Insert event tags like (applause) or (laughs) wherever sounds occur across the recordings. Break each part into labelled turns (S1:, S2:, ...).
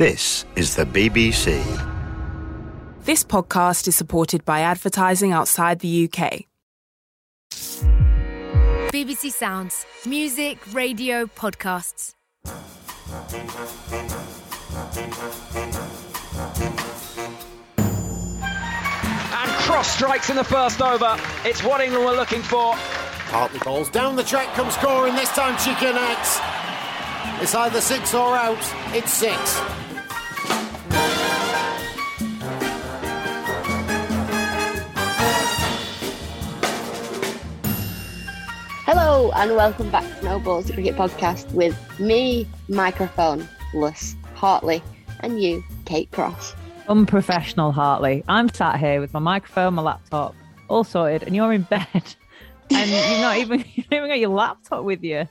S1: This is the BBC.
S2: This podcast is supported by advertising outside the UK.
S3: BBC Sounds. Music, radio, podcasts.
S4: And cross strikes in the first over. It's what England were looking for.
S5: Hartley balls down the track, comes scoring. This time she connects. It's either six or out. It's six.
S6: Hello and welcome back to No Balls the Cricket Podcast with me, microphone-less Hartley, and you, Kate Cross.
S7: Unprofessional Hartley. I'm sat here with my microphone, my laptop, all sorted, and you're in bed. (laughs) And you've not even (laughs) you even got your laptop with you.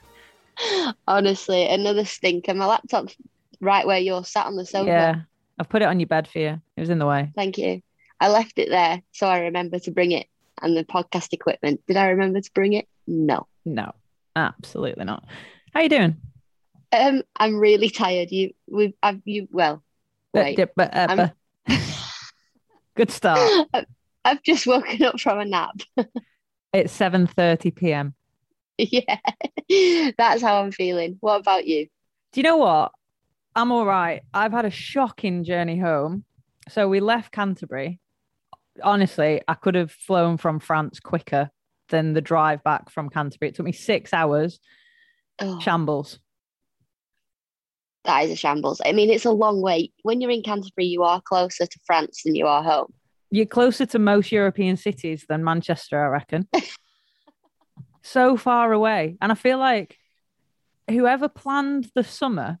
S6: Honestly, another stinker. My laptop's right where you're sat on the sofa.
S7: Yeah. I've put it on your bed for you. It was in the way.
S6: Thank you. I left it there so I remember to bring it and the podcast equipment. Did I remember to bring it? No.
S7: No, absolutely not. How are you doing?
S6: Um, I'm really tired. You, we, I've, you. Well, wait.
S7: Uh, but, uh,
S6: I'm- (laughs)
S7: Good start. (laughs)
S6: I've just woken up from a nap. (laughs)
S7: It's 7:30 p.m.
S6: yeah, that's how I'm feeling. What about you?
S7: Do you know what? I'm all right. I've had a shocking journey home. So we left Canterbury. Honestly, I could have flown from France quicker than the drive back from Canterbury. It took me six hours.
S6: Oh,
S7: Shambles.
S6: that is a shambles. I mean, it's a long way. When you're in Canterbury, you are closer to France than you are home.
S7: You're closer to most European cities than Manchester, I reckon. (laughs) so far away. And I feel like whoever planned the summer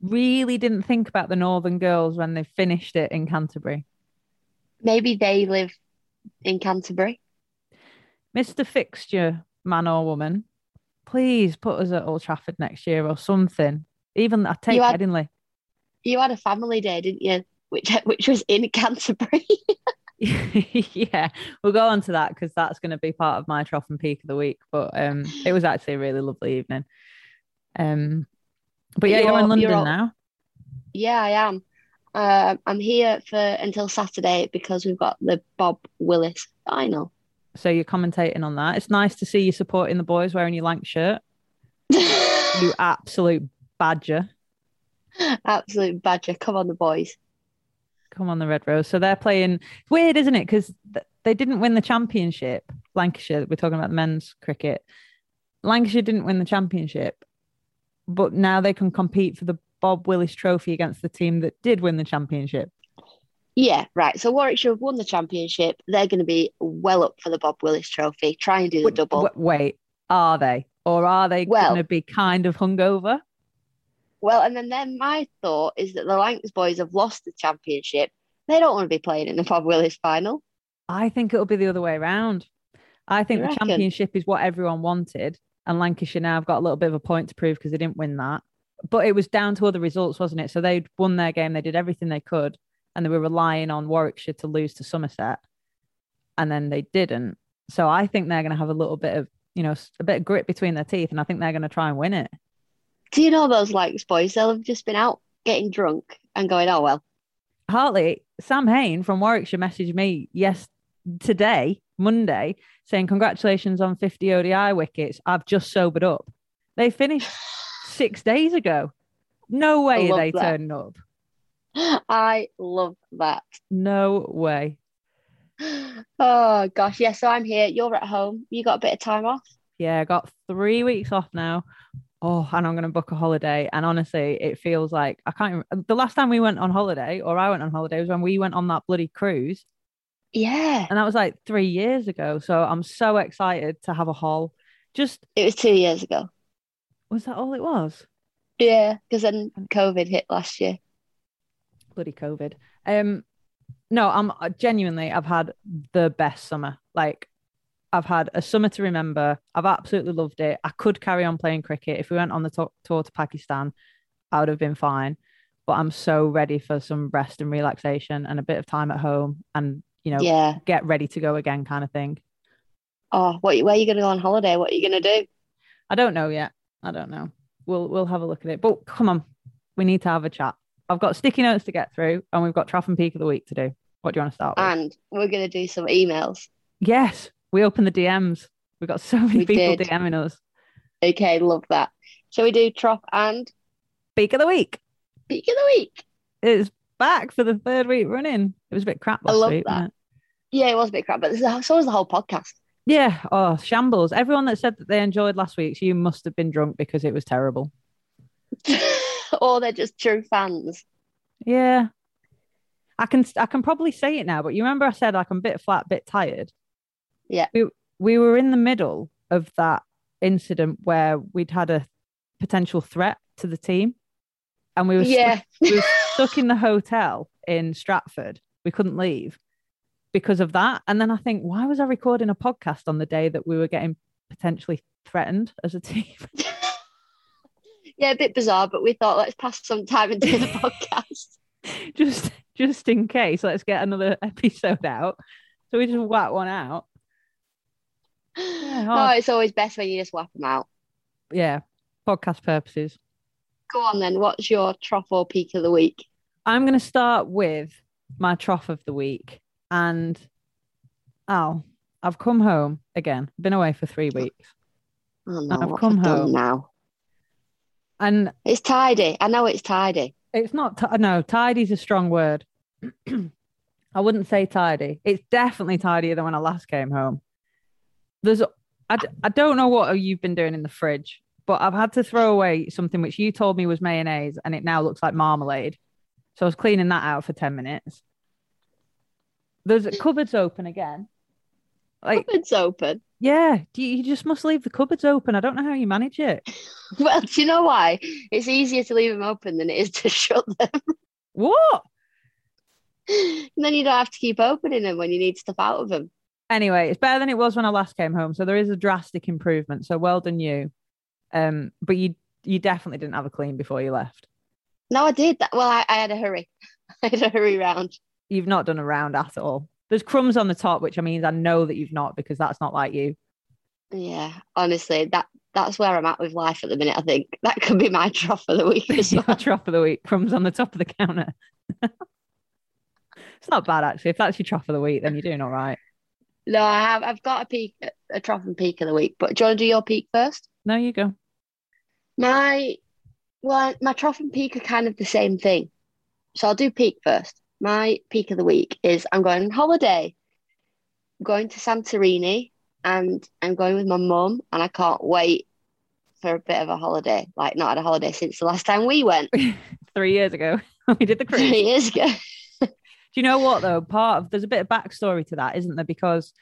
S7: really didn't think about the Northern girls when they finished it in Canterbury.
S6: Maybe they live in Canterbury.
S7: Mr. Fixture, man or woman, please put us at Old Trafford next year or something. Even I take
S6: You had-
S7: Headingley.
S6: You had a family day, didn't you? Which (laughs) which was in Canterbury. (laughs)
S7: yeah, we'll go on to that because that's going to be part of my trough and peak of the week. But um, it was actually a really lovely evening. Um, but yeah, you're,
S6: You're-
S7: in London
S6: you're all-
S7: now.
S6: yeah, I am. Um, I'm here for until Saturday because we've got the Bob Willis final.
S7: So you're commentating on that. It's nice to see you supporting the boys wearing your Lancs shirt. (laughs) You absolute badger.
S6: Absolute badger. Come on, the boys.
S7: Come on, the Red Rose. So they're playing. It's weird, isn't it? Because th- they didn't win the championship. Lancashire. We're talking about the men's cricket. Lancashire didn't win the championship, but now they can compete for the Bob Willis Trophy against the team that did win the championship.
S6: Yeah, right. So Warwickshire have won the championship. They're going to be well up for the Bob Willis Trophy. Try and do the double.
S7: w- Wait, are they, or are they
S6: Well-
S7: going to be kind of hungover?
S6: Well, and then, then my thought is that the Lancs boys have lost the championship. They don't want to be playing in the Bob Willis final.
S7: I think it'll be the other way around. I think
S6: You
S7: the
S6: reckon?
S7: championship is what everyone wanted, and Lancashire now have got a little bit of a point to prove because they didn't win that. But it was down to other results, wasn't it? So they'd won their game, they did everything they could, and they were relying on Warwickshire to lose to Somerset, and then they didn't. So I think they're going to have a little bit of, you know, a bit of grit between their teeth, and I think they're going to try and win it.
S6: Do you know those Lancs boys? They'll have just been out getting drunk and going, oh, well,
S7: Hartley, Sam Hain from Warwickshire messaged me yes today, Monday, saying congratulations on 50 ODI wickets. I've just sobered up. They finished six days ago. No way are they
S6: that.
S7: turning up. (gasps)
S6: I love that.
S7: No way.
S6: Oh, gosh. Yeah, so I'm here. You're at home. You got a bit of time off?
S7: Yeah, I got three weeks off now. Oh, and I'm going to book a holiday. And honestly, it feels like I can't. Even, the last time we went on holiday, or I went on holiday, was when we went on that bloody cruise.
S6: Yeah.
S7: And that was like three years ago. So I'm so excited to have a haul. Just
S6: It was two years ago.
S7: Was that all it was?
S6: Yeah, because then COVID hit last year.
S7: bloody COVID. Um, no, I'm uh, genuinely. I've had the best summer. Like, I've had a summer to remember. I've absolutely loved it. I could carry on playing cricket if we went on the to- tour to Pakistan. I would have been fine. But I'm so ready for some rest and relaxation and a bit of time at home, and you know,
S6: Yeah.
S7: get ready to go again, kind of thing.
S6: Oh, what? Where are you going to go on holiday? What are you going to do?
S7: I don't know yet. I don't know. We'll we'll have a look at it. But come on, we need to have a chat. I've got sticky notes to get through, and we've got Trough and Peak of the week to do. What do you want to start with?
S6: And we're going to do some emails.
S7: yes, we opened the DMs. We've got so many
S6: We
S7: people
S6: did.
S7: DMing us.
S6: Okay, love that. Shall we do Trop and
S7: Peak of the week
S6: Peak of the Week?
S7: is back for the third week running. It was a bit crap
S6: I
S7: last
S6: love
S7: week.
S6: that.
S7: it?
S6: Yeah, it was a bit crap, but this is, so was the whole podcast.
S7: Yeah. Oh, shambles. Everyone that said that they enjoyed last week's, you must have been drunk because it was terrible. (laughs)
S6: or they're just true fans.
S7: Yeah. I can I can probably say it now, but you remember I said like I'm a bit flat, bit tired.
S6: Yeah.
S7: We we were in the middle of that incident where we'd had a potential threat to the team, and we were
S6: Yeah.
S7: stuck, we were (laughs) stuck in the hotel in Stratford. We couldn't leave because of that. And then I think, why was I recording a podcast on the day that we were getting potentially threatened as a team? (laughs)
S6: yeah, a bit bizarre, but we thought let's pass some time and do the (laughs) podcast.
S7: just just in case, let's get another (laughs) episode out. So we just whack one out.
S6: no,
S7: hard.
S6: it's always best when you just whap them out.
S7: Yeah, podcast purposes.
S6: Go on then. What's your trough or peak of the week?
S7: I'm going to start with my trough of the week. And oh, I've come home again. Been away for three weeks.
S6: Oh no,
S7: I've come
S6: I done
S7: home.
S6: now.
S7: And
S6: It's tidy. I know it's tidy.
S7: it's not, ti- no, tidy's a strong word. (clears throat) I wouldn't say tidy. It's definitely tidier than when I last came home. There's, I, d- I don't know what you've been doing in the fridge, but I've had to throw away something which you told me was mayonnaise and it now looks like marmalade. So I was cleaning that out for 10 minutes. There's cupboards open again. Like,
S6: Cupboard's open.
S7: yeah, do you, you just must leave the cupboards open. I don't know how you manage it. (laughs)
S6: Well, do you know why? It's easier to leave them open than it is to (laughs) shut them.
S7: What?
S6: and then you don't have to keep opening them when you need stuff out of them.
S7: Anyway, it's better than it was when I last came home. So there is a drastic improvement. So well done you. Um, but you you definitely didn't have a clean before you left.
S6: No, I did. Well, I, I had a hurry. (laughs) I had a hurry round.
S7: You've not done a round at all. There's crumbs on the top, which I mean I know that you've not because that's not like you.
S6: Yeah, honestly, that that's where I'm at with life at the minute. I think (laughs) that could be my trough of the week (laughs) as well.
S7: trough of the week, crumbs on the top of the counter. (laughs) it's not bad actually. If that's your trough of the week, then you're doing all right.
S6: No, I have. I've got a peak, a trough and peak of the week. But do you want to do your peak first?
S7: No, you go.
S6: My, well, my trough and peak are kind of the same thing. So I'll do peak first. My peak of the week is I'm going on holiday. I'm going to Santorini and I'm going with my mum and I can't wait for a bit of a holiday. Like not had a holiday since the last time we went (laughs)
S7: Three years ago, (laughs) we did the cruise.
S6: three years ago.
S7: Do you know what though? Part of there's a bit of backstory to that, isn't there? Because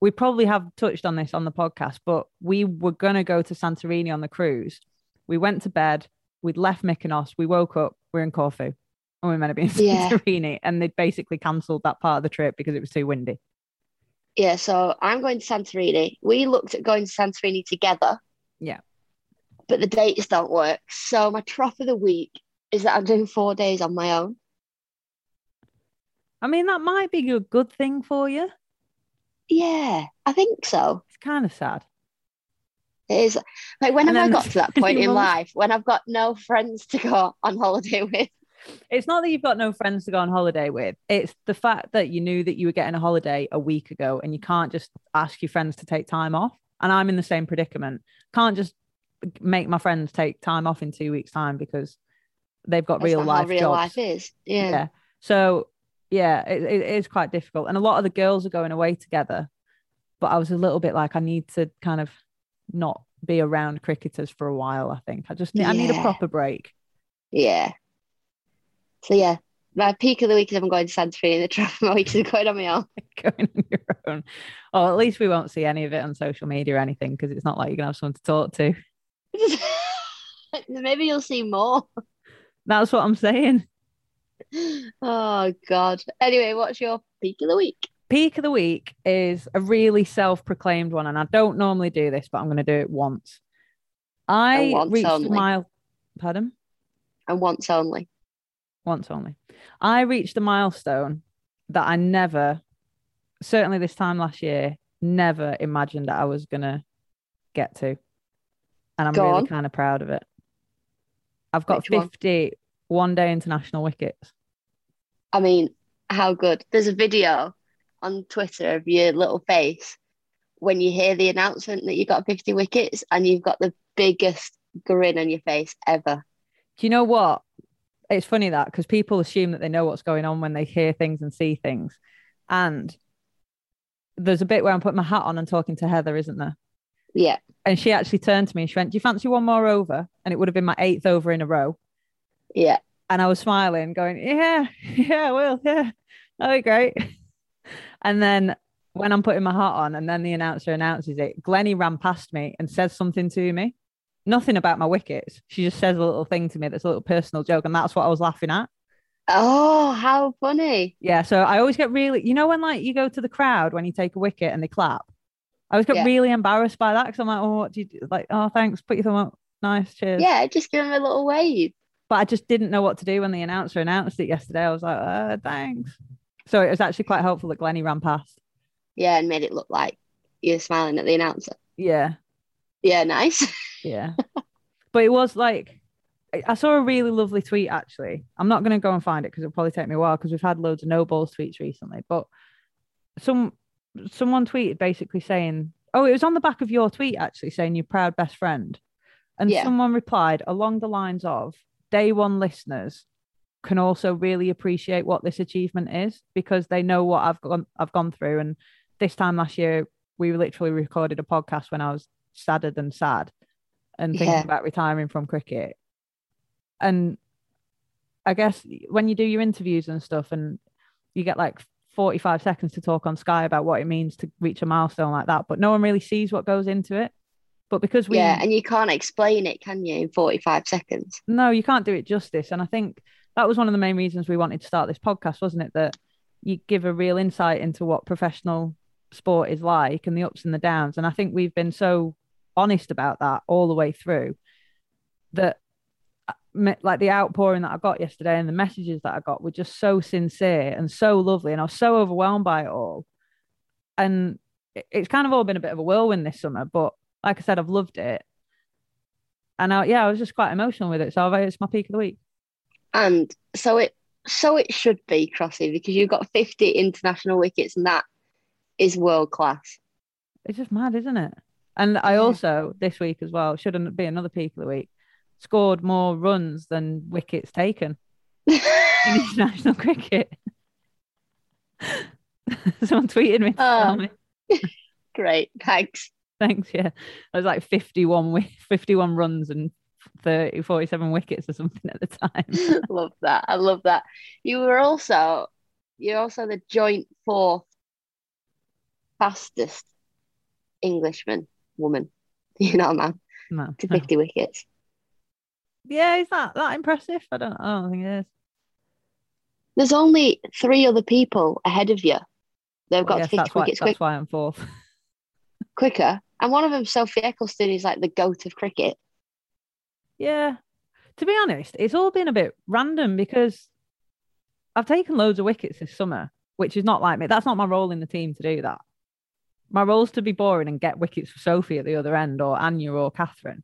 S7: we probably have touched on this on the podcast, but we were gonna go to Santorini on the cruise. We went to bed, we'd left Mykonos, we woke up, we're in Corfu, and we were meant to be in
S6: Yeah.
S7: Santorini, and they basically cancelled that part of the trip because it was too windy.
S6: Yeah, so I'm going to Santorini. We looked at going to Santorini together.
S7: Yeah.
S6: But the dates don't work. So my trough of the week is that I'm doing four days on my own.
S7: I mean, that might be a good thing for you.
S6: Yeah, I think so.
S7: It's kind of sad.
S6: It is like when
S7: And
S6: have I got to that (laughs) point in life when I've got no friends to go on holiday (laughs) with?
S7: It's not that you've got no friends to go on holiday with. It's the fact that you knew that you were getting a holiday a week ago and you can't just ask your friends to take time off. And I'm in the same predicament. Can't just make my friends take time off in two weeks' time because they've got
S6: That's
S7: real life
S6: real
S7: jobs.
S6: life is. Yeah.
S7: Yeah. So yeah, it, it is quite difficult. And a lot of the girls are going away together. But I was a little bit like, I need to kind of not be around cricketers for a while. I think I just need, I need a proper break.
S6: Yeah. So yeah, my peak of the week is I'm going to Santorini and the trough of my week is going on my own. (laughs)
S7: going on your own. Or at least we won't see any of it on social media or anything because it's not like you're gonna have someone to talk to. (laughs) (laughs)
S6: Maybe you'll see more.
S7: That's what I'm saying.
S6: Oh God. Anyway, what's your peak of the week?
S7: Peak of the week is a really self-proclaimed one, and I don't normally do this, but I'm gonna do it once. I
S6: once
S7: reached
S6: only.
S7: mile. Pardon?
S6: And once only.
S7: Once only. I reached a milestone that I never, certainly this time last year, never imagined that I was gonna get to, and I'm
S6: Go
S7: really
S6: on.
S7: kind of proud of it. I've got
S6: Which one?
S7: 50 one day international wickets.
S6: I mean, how good? There's a video on Twitter of your little face when you hear the announcement that you got 50 wickets and you've got the biggest grin on your face ever.
S7: Do you know what? It's funny that because people assume that they know what's going on when they hear things and see things. And there's a bit where I'm putting my hat on and talking to Heather, isn't there?
S6: Yeah.
S7: And she actually turned to me and she went, Do you fancy one more over? And it would have been my eighth over in a row.
S6: Yeah.
S7: And I was smiling, going, Yeah, (laughs) yeah, I will. Yeah, that'd be great. (laughs) And then when I'm putting my hat on and then the announcer announces it, Glennie ran past me and says something to me. Nothing about my wickets. She just says a little thing to me that's a little personal joke. And that's what I was laughing at.
S6: Oh, how funny.
S7: Yeah. So I always get really, you know, when like you go to the crowd when you take a wicket and they clap, I always get
S6: Yeah.
S7: really embarrassed by that because I'm like, oh, what do you do? Like, oh, thanks. Put your thumb up. Nice. Cheers.
S6: Yeah, just give him a little wave.
S7: But I just didn't know what to do when the announcer announced it yesterday. I was like, uh, thanks. So it was actually quite helpful that Glennie ran past.
S6: Yeah, and made it look like you're smiling at the announcer.
S7: Yeah.
S6: Yeah, nice.
S7: Yeah. (laughs) but it was like, I- saw a really lovely tweet actually. I'm not going to go and find it because it'll probably take me a while because we've had loads of no balls tweets recently. But some someone tweeted basically saying, oh, it was on the back of your tweet actually saying your proud best friend. And
S6: Yeah.
S7: someone replied along the lines of, day one listeners can also really appreciate what this achievement is because they know what I've gone I've gone through. And this time last year, we literally recorded a podcast when I was sadder than sad and thinking
S6: Yeah.
S7: about retiring from cricket. And I guess when you do your interviews and stuff, and you get like 45 seconds to talk on Sky about what it means to reach a milestone like that, but no one really sees what goes into it. But because we,
S6: Yeah, and you can't explain it, can you, in 45 seconds?
S7: no, you can't do it justice. And I think that was one of the main reasons we wanted to start this podcast, wasn't it? That you give a real insight into what professional sport is like and the ups and the downs. And I think we've been so honest about that all the way through that uh, like the outpouring that I got yesterday and the messages that I got were just so sincere and so lovely. And I was so overwhelmed by it all. And it's kind of all been a bit of a whirlwind this summer, but like I said, I've loved it. And I, yeah, I was just quite emotional with it. So it's my peak of the week.
S6: And so it so it should be Crossy because you've got 50 international wickets and that is world class.
S7: It's just mad, isn't it? And I also this week as well shouldn't be another peak of the week. Scored more runs than wickets taken in (laughs) international cricket. (laughs) Someone tweeted me.
S6: Oh.
S7: me. (laughs)
S6: Great, thanks.
S7: Thanks. Yeah, I was like 51, 51 runs and 30, 47 wickets or something at the time.
S6: love that. I love that. You were also you're also the joint fourth fastest Englishman woman. (laughs) You know, man,
S7: No,
S6: to
S7: no.
S6: 50 wickets.
S7: Yeah, is that that impressive? I don't. I don't think it is.
S6: There's only three other people ahead of you. They've
S7: Well,
S6: got
S7: yes,
S6: 50
S7: that's why.
S6: wickets
S7: That's
S6: quick,
S7: why I'm fourth. (laughs)
S6: quicker. And one of them, Sophie Ecclestone, is like the goat of cricket.
S7: Yeah. To be honest, it's all been a bit random because I've taken loads of wickets this summer, which is not like me. That's not my role in the team to do that. My role's to be boring and get wickets for Sophie at the other end or Anya or Katherine.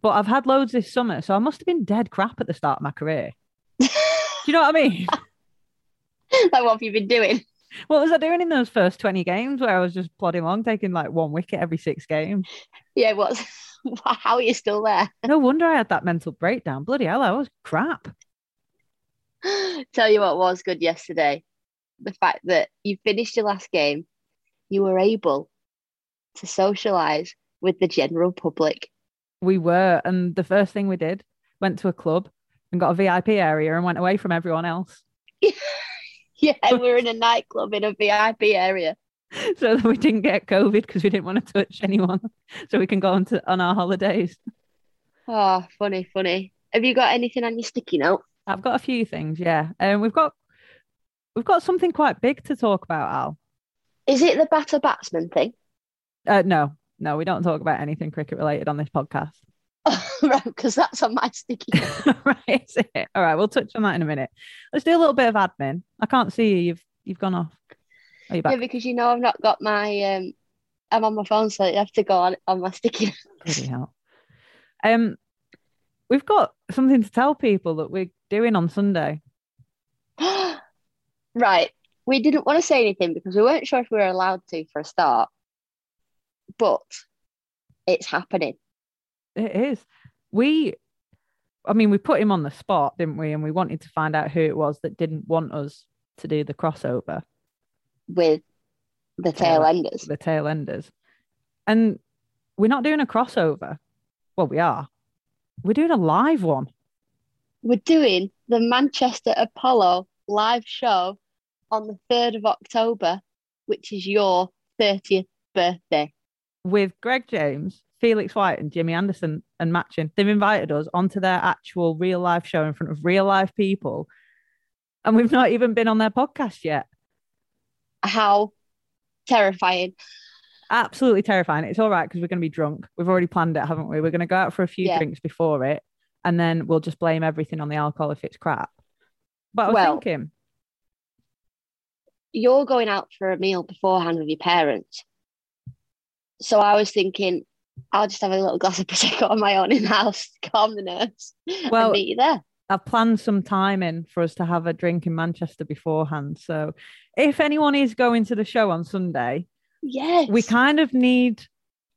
S7: But I've had loads this summer, so I must have been dead crap at the start of my career. (laughs) Do you know what I mean?
S6: like, what have you been doing?
S7: what was I doing in those first 20 games where I was just plodding along, taking like one wicket every six games?
S6: Yeah, what's (laughs) how are you still there?
S7: No wonder I had that mental breakdown. Bloody hell, I was crap. (gasps)
S6: Tell you what was good yesterday. The fact that you finished your last game, you were able to socialize with the general public.
S7: We were. And the first thing we did, went to a club and got a VIP area and went away from everyone else. (laughs)
S6: Yeah, we're in a nightclub in a VIP area. (laughs)
S7: So that we didn't get COVID because we didn't want to touch anyone. (laughs) So we can go on to on our holidays.
S6: Oh, funny, funny. Have you got anything on your sticky note?
S7: I've got a few things, yeah. And we've got we've got something quite big to talk about, Al.
S6: Is it the batter batsman thing?
S7: Uh, no, no, we don't talk about anything cricket related on this podcast. (laughs)
S6: right, because that's on my sticky (laughs)
S7: right, is it? All right, we'll touch on that in a minute. Let's do a little bit of admin. I can't see you. You've you've gone off. Are you
S6: yeah, because you know I've not got my um I'm on my phone, so you have to go on on my sticky.
S7: Bloody hell. Um, we've got something to tell people that we're doing on Sunday. (gasps)
S6: right. We didn't want to say anything because we weren't sure if we were allowed to for a start, but it's happening.
S7: It is. We, I mean, we put him on the spot, didn't we? And we wanted to find out who it was that didn't want us to do the crossover
S6: with the Tailenders.
S7: The Tailenders. And we're not doing a crossover. Well, we are. We're doing a live one.
S6: We're doing the Manchester Apollo live show on the 3rd of October, which is your 30th birthday.
S7: With Greg James, Felix White, and Jimmy Anderson and Mattchin. They've invited us onto their actual real life show in front of real life people. And we've not even been on their podcast yet.
S6: How terrifying.
S7: Absolutely terrifying. It's all right because we're going to be drunk. We've already planned it, haven't we? We're going to go out for a few
S6: Yeah.
S7: drinks before it, and then we'll just blame everything on the alcohol if it's crap. But I was
S6: Well-
S7: thinking,
S6: You're going out for a meal beforehand with your parents. So I was thinking, I'll just have a little glass of Prosecco on my own in the house, (laughs) calm the nerves,
S7: Well-
S6: meet you there.
S7: I've planned some time in for us to have a drink in Manchester beforehand. So if anyone is going to the show on Sunday,
S6: Yes.
S7: we kind of need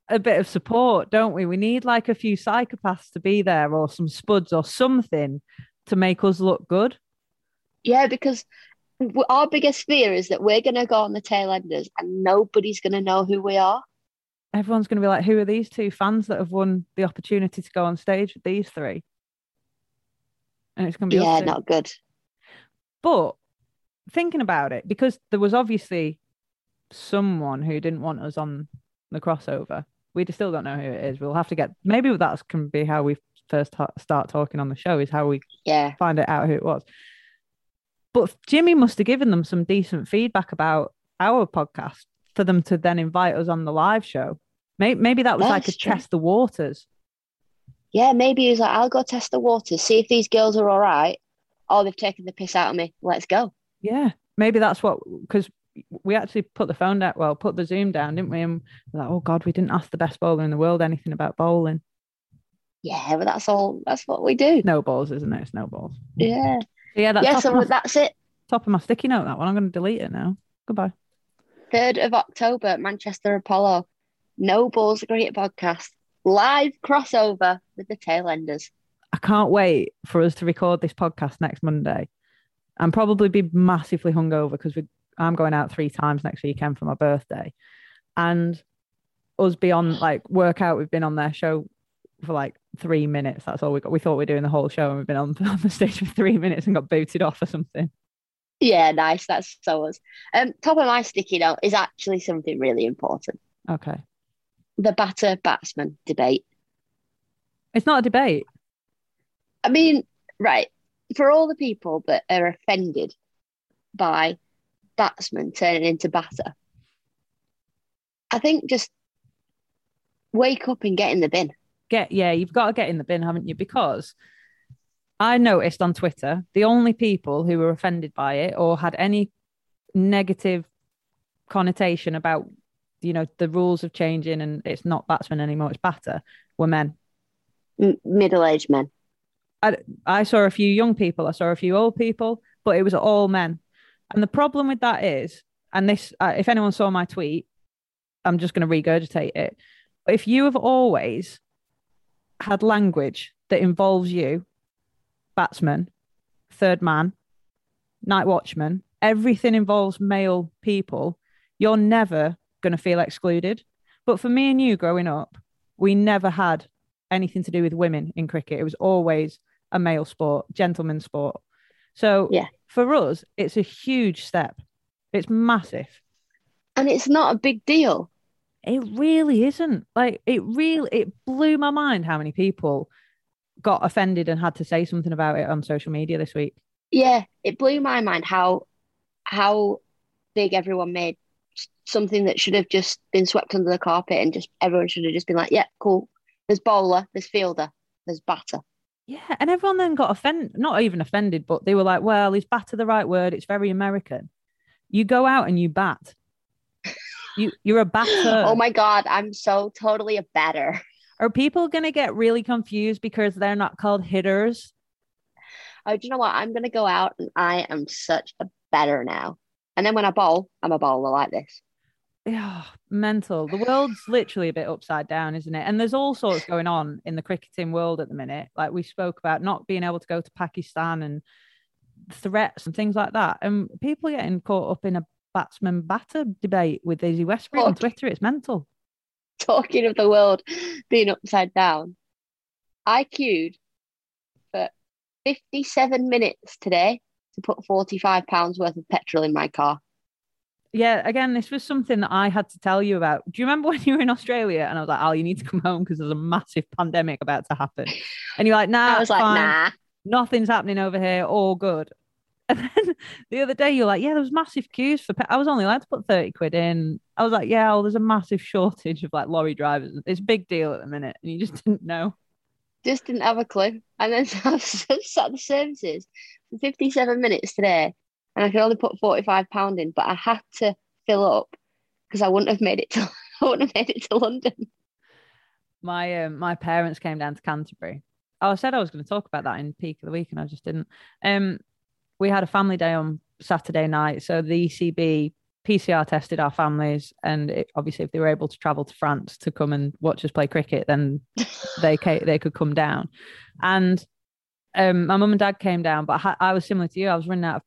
S7: a bit of support, don't we? We need like a few psychopaths to be there or some spuds or something to make us look good.
S6: Yeah, because our biggest fear is that we're going to go on the Tailenders and nobody's going to know who we are.
S7: Everyone's going to be like, who are these two fans that have won the opportunity to go on stage with these three? And it's going to be
S6: Yeah, not good.
S7: But thinking about it, because there was obviously someone who didn't want us on the crossover. We just still don't know who it is. We'll have to get maybe that can be how we first ta- start talking on the show is how we
S6: Yeah.
S7: find it out who it was. But Jimmy must have given them some decent feedback about our podcast for them to then invite us on the live show. Maybe, maybe that was like a
S6: true.
S7: test the waters.
S6: Yeah, maybe he was like, I'll go test the waters, see if these girls are all right. Oh, they've taken the piss out of me. Let's go.
S7: Yeah, maybe that's what because we actually put the phone down. Well, put the Zoom down, didn't we? And we're like, oh God, we didn't ask the best bowler in the world anything about bowling.
S6: Yeah, but that's all. That's what we do.
S7: Snowballs, isn't it? Snowballs.
S6: Yeah.
S7: Yeah, that's
S6: yeah, so
S7: my,
S6: that's it.
S7: top of my sticky note. That one. I'm going to delete it now. Goodbye.
S6: 3rd of October, Manchester Apollo. No Balls, a great podcast. Live crossover with the Tailenders.
S7: I can't wait for us to record this podcast next Monday and probably be massively hungover because I'm going out three times next weekend for my birthday. And us be on like workout, we've been on their show for like three minutes. That's all we got. We thought we were doing the whole show and we've been on, (laughs) on the stage for three minutes and got booted off or something.
S6: Yeah, nice. That's so us. Um, top of my sticky note is actually something really important.
S7: Okay.
S6: The batter batsman debate.
S7: It's not a debate.
S6: I mean, right, for all the people that are offended by batsmen turning into batter, I think just wake up and get in the bin.
S7: Get yeah, you've got to get in the bin, haven't you? Because I noticed on Twitter the only people who were offended by it or had any negative connotation about you know the rules of changing and it's not batsman anymore, it's batter were men.
S6: M- middle-aged men.
S7: I, I saw a few young people, I saw a few old people, but it was all men. And the problem with that is, and this, uh, if anyone saw my tweet, I'm just going to regurgitate it. If you have always had language that involves you, batsman, third man, night watchman, everything involves male people, you're never going to feel excluded. But for me and you growing up, we never had anything to do with women in cricket. It was always a male sport, gentleman sport. So
S6: Yeah.
S7: for us, it's a huge step. It's massive.
S6: And it's not a big deal.
S7: It really isn't. Like it really it blew my mind how many people got offended and had to say something about it on social media this week.
S6: Yeah, it blew my mind how how big everyone made something that should have just been swept under the carpet and just everyone should have just been like, yeah, cool. There's bowler, there's fielder, there's batter.
S7: Yeah, and everyone then got offended, not even offended, but they were like, well, is batter the right word? It's very American. You go out and you bat. You you're a batter.
S6: Oh my God, I'm so totally a batter.
S7: Are people going to get really confused because they're not called hitters?
S6: Oh, do you know what? I'm going to go out and I am such a better now. And then when I bowl, I'm a bowler like this.
S7: Yeah, mental. The world's literally a bit upside down, isn't it? And there's all sorts going on in the cricketing world at the minute. Like we spoke about not being able to go to Pakistan and threats and things like that. And people are getting caught up in a batsman batter debate with Daisy Westbury on. Twitter. It's mental.
S6: Talking of the world being upside down, I queued for 57 minutes today to put 45 pounds worth of petrol in my car.
S7: Yeah, again, this was something that I had to tell you about. Do you remember when you were in Australia and I was like, "Oh, you need to come home because there's a massive pandemic about to happen," and you're like, (laughs) "Nah,
S6: I was like,
S7: fine.
S6: nah.
S7: nothing's happening over here, all good." And then the other day, you're like, "Yeah, there was massive queues for. Pe- I was only allowed to put thirty quid in." I was like, "Yeah, well, there's a massive shortage of like lorry drivers. It's a big deal at the minute, and you just (laughs) didn't know."
S6: Just didn't have a clue. And then (laughs) I sat at the services for 57 minutes today and I could only put 45 pound in, but I had to fill up because I wouldn't have made it to (laughs) I wouldn't have made it to London.
S7: my um, my parents came down to Canterbury. Oh, I said I was going to talk about that in peak of the week, and I just didn't. Um, we had a family day on Saturday night, so the ECB PCR tested our families, and it, obviously, if they were able to travel to France to come and watch us play cricket, then (laughs) they they could come down. And um, my mum and dad came down, but I, ha- I was similar to you. I was running out of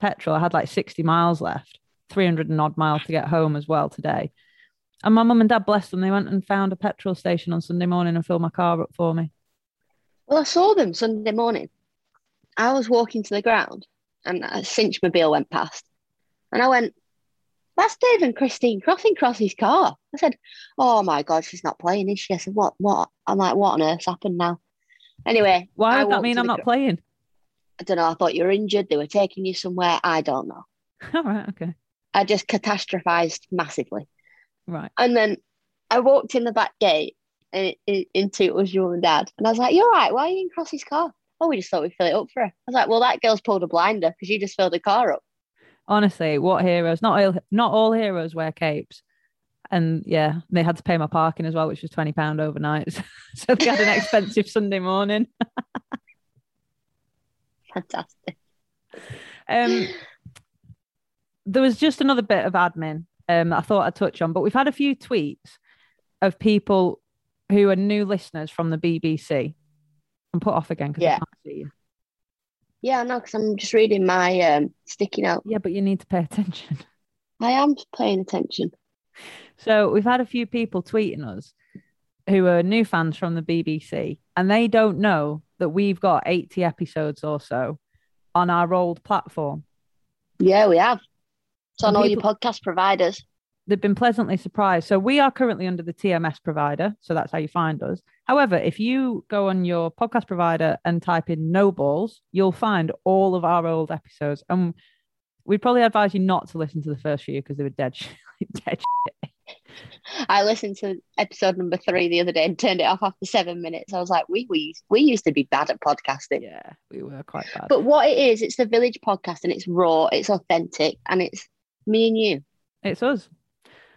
S7: petrol. I had like sixty miles left, three hundred and odd miles to get home as well today. And my mum and dad, blessed them, they went and found a petrol station on Sunday morning and filled my car up for me.
S6: Well, I saw them Sunday morning. I was walking to the ground and a Cinchmobile went past. And I went, That's Dave and Christine crossing Cross's car. I said, Oh my God, she's not playing, is she? I said, What? What? I'm like, What on earth's happened now? Anyway,
S7: Why
S6: I
S7: would that mean I'm not
S6: gr-
S7: playing?
S6: I don't know. I thought you were injured. They were taking you somewhere. I don't know. (laughs)
S7: All right, okay,
S6: I just catastrophized massively.
S7: right.
S6: And then I walked in the back gate and it, into it was your and dad. And I was like, You're right. Why are you in Cross's car? Oh, we just thought we'd fill it up for her. I was like, Well, that girl's pulled a blinder because you just filled the car up.
S7: Honestly, what heroes? Not all, not all heroes wear capes. And yeah, they had to pay my parking as well, which was twenty pound overnight. (laughs) so they had an (laughs) expensive Sunday morning.
S6: Fantastic.
S7: Um, there was just another bit of admin um, I thought I'd touch on, but we've had a few tweets of people who are new listeners from the BBC. I'm put off again because I
S6: Yeah.
S7: can't see you.
S6: Yeah, no, because I'm just reading my um, sticky note.
S7: Yeah, but you need to pay (laughs) attention.
S6: I am paying attention.
S7: So we've had a few people tweeting us who are new fans from the BBC, and they don't know that we've got 80 episodes or so on our old platform.
S6: Yeah, we have. It's on all your podcast providers.
S7: They've been pleasantly surprised. So we are currently under the TMS provider, so that's how you find us. However, if you go on your podcast provider and type in No Balls, you'll find all of our old episodes. And we'd probably advise you not to listen to the first few because they were dead, (laughs) sh- dead
S6: I listened to episode number three the other day and turned it off after seven minutes. I was like, we we we used to be bad at podcasting.
S7: Yeah, we were quite bad.
S6: But what it is, it's the village podcast and it's raw, it's authentic, and it's me and you.
S7: It's us.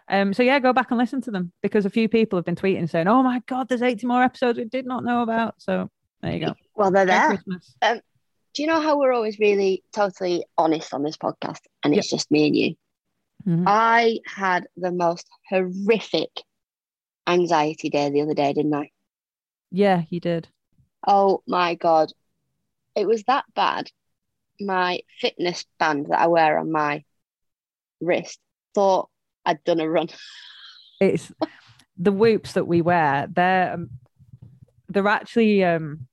S7: Um, so yeah, go back and listen to them because a few people have been tweeting saying, "Oh my god, there's 80 more episodes we did not know about." So there you go.
S6: Well, they're there.
S7: Christmas.
S6: Do you know how we're always really totally honest on this podcast? And it's just me and you.
S7: Mhm.
S6: I had the most horrific anxiety day the other day, didn't I?
S7: Yeah, you did.
S6: Oh my God. It was that bad. My fitness band that I wear on my wrist thought I'd done a run.
S7: It's the whoops that we wear. They're um, they're actually um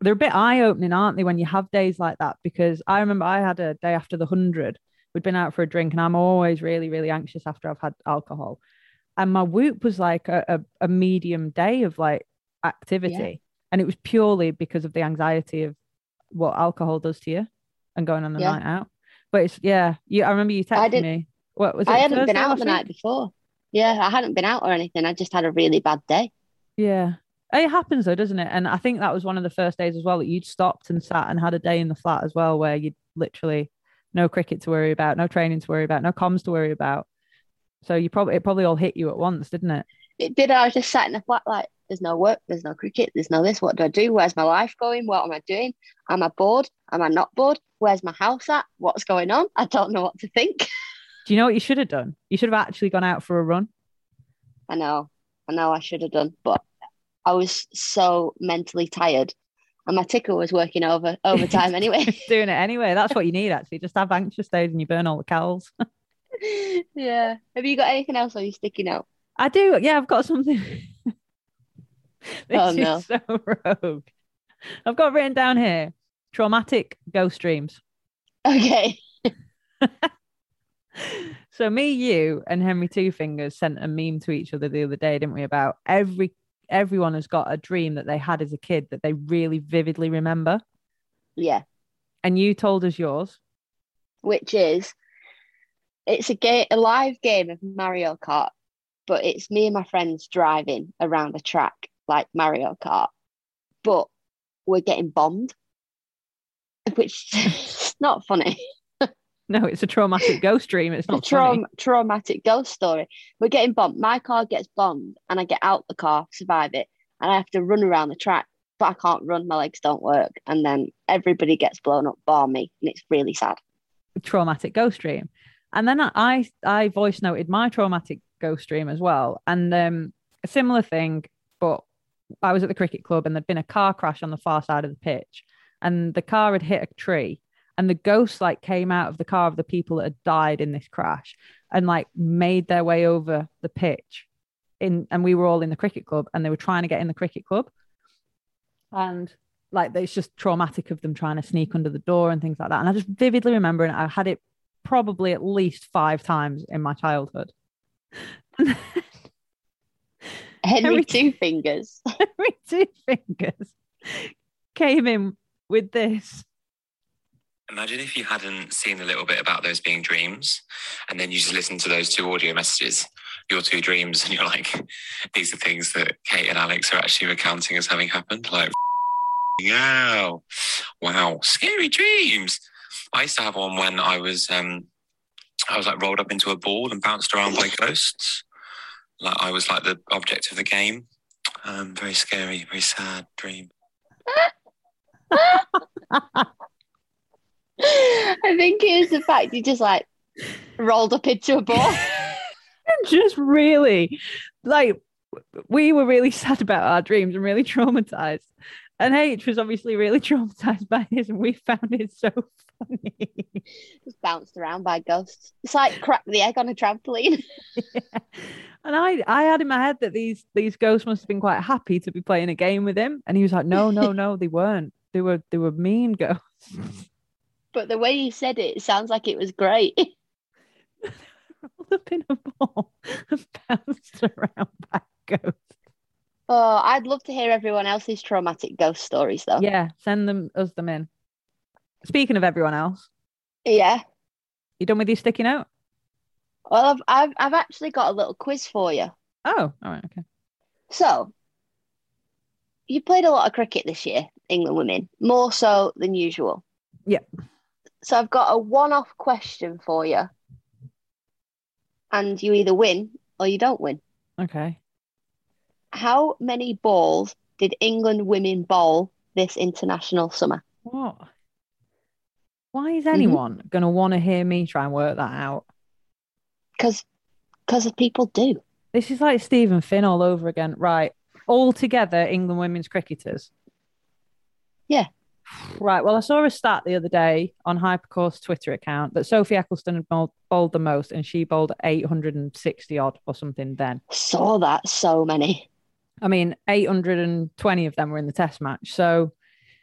S7: they're a bit eye opening, aren't they? When you have days like that, because I remember I had a day after the hundred. We'd been out for a drink, and I'm always really, really anxious after I've had alcohol. And my whoop was like a, a, a medium day of like activity, and it was purely because of the anxiety of what alcohol does to you and going on the
S6: Yeah.
S7: night out. But it's yeah, you. I remember you texted me. What was it?
S6: I hadn't been out the night before. Yeah, I hadn't been out or anything. I just had a really bad day.
S7: Yeah. It happens though, doesn't it? And I think that was one of the first days as well that you'd stopped and sat and had a day in the flat as well where you'd literally no cricket to worry about, no training to worry about, no comms to worry about. So you probably it probably all hit you at once, didn't it?
S6: It did. I was just sat in the flat like There's no work. There's no cricket. There's no this. What do I do? Where's my life going? What am I doing? Am I bored? Am I not bored? Where's my house at? What's going on? I don't know what to think. (laughs)
S7: Do you know what you should have done? You should have actually gone out for a run.
S6: I know. I know I should have done, but I was so mentally tired. And my ticker was working over overtime (laughs) anyway.
S7: Doing it anyway. That's what you need, actually. Just have anxious days and you burn all the calories. (laughs)
S6: yeah. Have you got anything else on your sticky note?
S7: I do. Yeah, I've got something. (laughs) this
S6: Oh, no.
S7: is so rogue. I've got written down here traumatic ghost dreams.
S6: Okay. (laughs)
S7: So me, you, and Henry Two Fingers sent a meme to each other the other day, didn't we? About every everyone has got a dream that they had as a kid that they really vividly remember.
S6: Yeah.
S7: And you told us yours.
S6: Which is it's a game a live game of Mario Kart, but it's me and my friends driving around a track like Mario Kart. But we're getting bombed. (laughs) Which is not funny. (laughs)
S7: No, it's a traumatic ghost dream. It's not
S6: traum- traumatic ghost story. We're getting bombed. My car gets bombed, and I get out the car, survive it, and I have to run around the track, but I can't run. My legs don't work, and then everybody gets blown up, bar me, and it's really sad.
S7: traumatic ghost dream. And then I I voice noted my traumatic ghost dream as well. And um, a similar thing, but I was at the cricket club and there'd been a car crash on the far side of the pitch, and the car had hit a tree, and the ghosts like came out of the car of the people that had died in this crash and like made their way over the pitch. In and we were all in the cricket club and they were trying to get in the cricket club. And like it's just traumatic of them trying to sneak under the door and things like that. And I just vividly remember, and I had it probably at least five times in my childhood. (laughs)
S6: Henry Two Fingers. (laughs)
S7: Henry Two Fingers came in with this.
S8: Imagine if you hadn't seen a little bit about those being dreams, and then you just listen to those two audio messages, your two dreams, and you're like, these are things that Kate and Alex are actually recounting as having happened. Like, (laughs) wow, wow, scary dreams. I used to have one when I was, um, I was like rolled up into a ball and bounced around by ghosts. Like I was like the object of the game. Um, very scary, very sad dream. (laughs) (laughs)
S6: I think it is the fact he just like rolled up into a ball. (laughs)
S7: just really like we were really (laughs) sad about our dreams and really traumatized. And H was obviously really traumatized by his, and we found it so funny.
S6: just bounced around by ghosts. It's like crack the egg on a trampoline.
S7: And I, I had in my head that these these ghosts must have been quite happy to be playing a game with him. And he was like, No, no, no, they weren't. They were they were mean ghosts.
S6: But the way you said it, it sounds like it was great.
S7: Rolled up in a ball and bounced around by ghosts.
S6: Oh, I'd love to hear everyone else's traumatic ghost stories though.
S7: Yeah, send them us them in. Speaking of everyone else,
S6: Yeah.
S7: you done with your sticky note?
S6: Well, I've, I've I've actually got a little quiz for you.
S7: Oh, all right, okay.
S6: So, you played a lot of cricket this year, England women, more so than usual.
S7: Yeah.
S6: So I've got a one-off question for you, and you either win or you don't win.
S7: Okay.
S6: How many balls did England women bowl this international summer?
S7: What? Why is
S6: Mm-hmm.
S7: anyone going to want to hear me try and work that out?
S6: Because because people do.
S7: This is like Steven Finn all over again. Right. All together, England women's cricketers.
S6: Yeah.
S7: Right. Well, I saw a stat the other day on Hypercourse Twitter account that Sophie Ecclestone had bowled, bowled the most and she bowled 860 odd or something then.
S6: Saw that so many.
S7: I mean, 820 of them were in the test match. So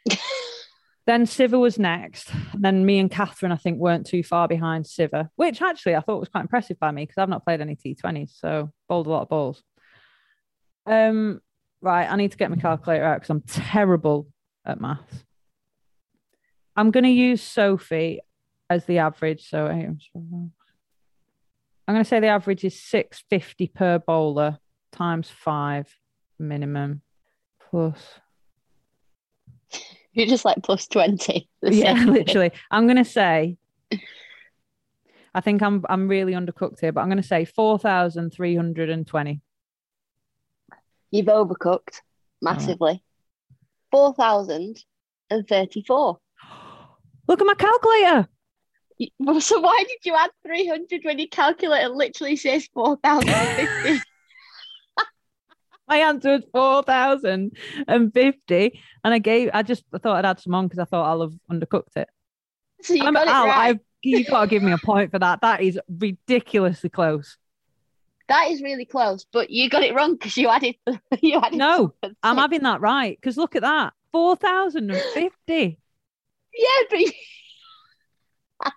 S7: (laughs) then Sciver was next. And then me and Katherine, I think, weren't too far behind Sciver, which actually I thought was quite impressive by me because I've not played any T20s. So bowled a lot of balls. Um, right. I need to get my calculator out because I'm terrible at maths. I'm going to use Sophie as the average. So I'm going to say the average is 650 per bowler times five minimum plus (laughs)
S6: You're just like plus 20. (laughs)
S7: yeah (laughs) literally i'm going to say i think i'm i'm really undercooked here but i'm going to say 4320
S6: You've overcooked massively. 4,034.
S7: Look at my calculator.
S6: Well, So why did you add 300 when your calculator literally says 4,050?
S7: My answer was 4,050. And I gave, I just I thought I'd add some on because I thought I'll have undercooked it.
S6: so you
S7: I'm,
S6: got it
S7: Al,
S6: right.
S7: I've, you've got to give me a point for that. That is ridiculously close.
S6: That is really close, but you got it wrong because you added (laughs) you added
S7: No. I'm having that right because look at that 4,050.
S6: Yeah, but you... (laughs)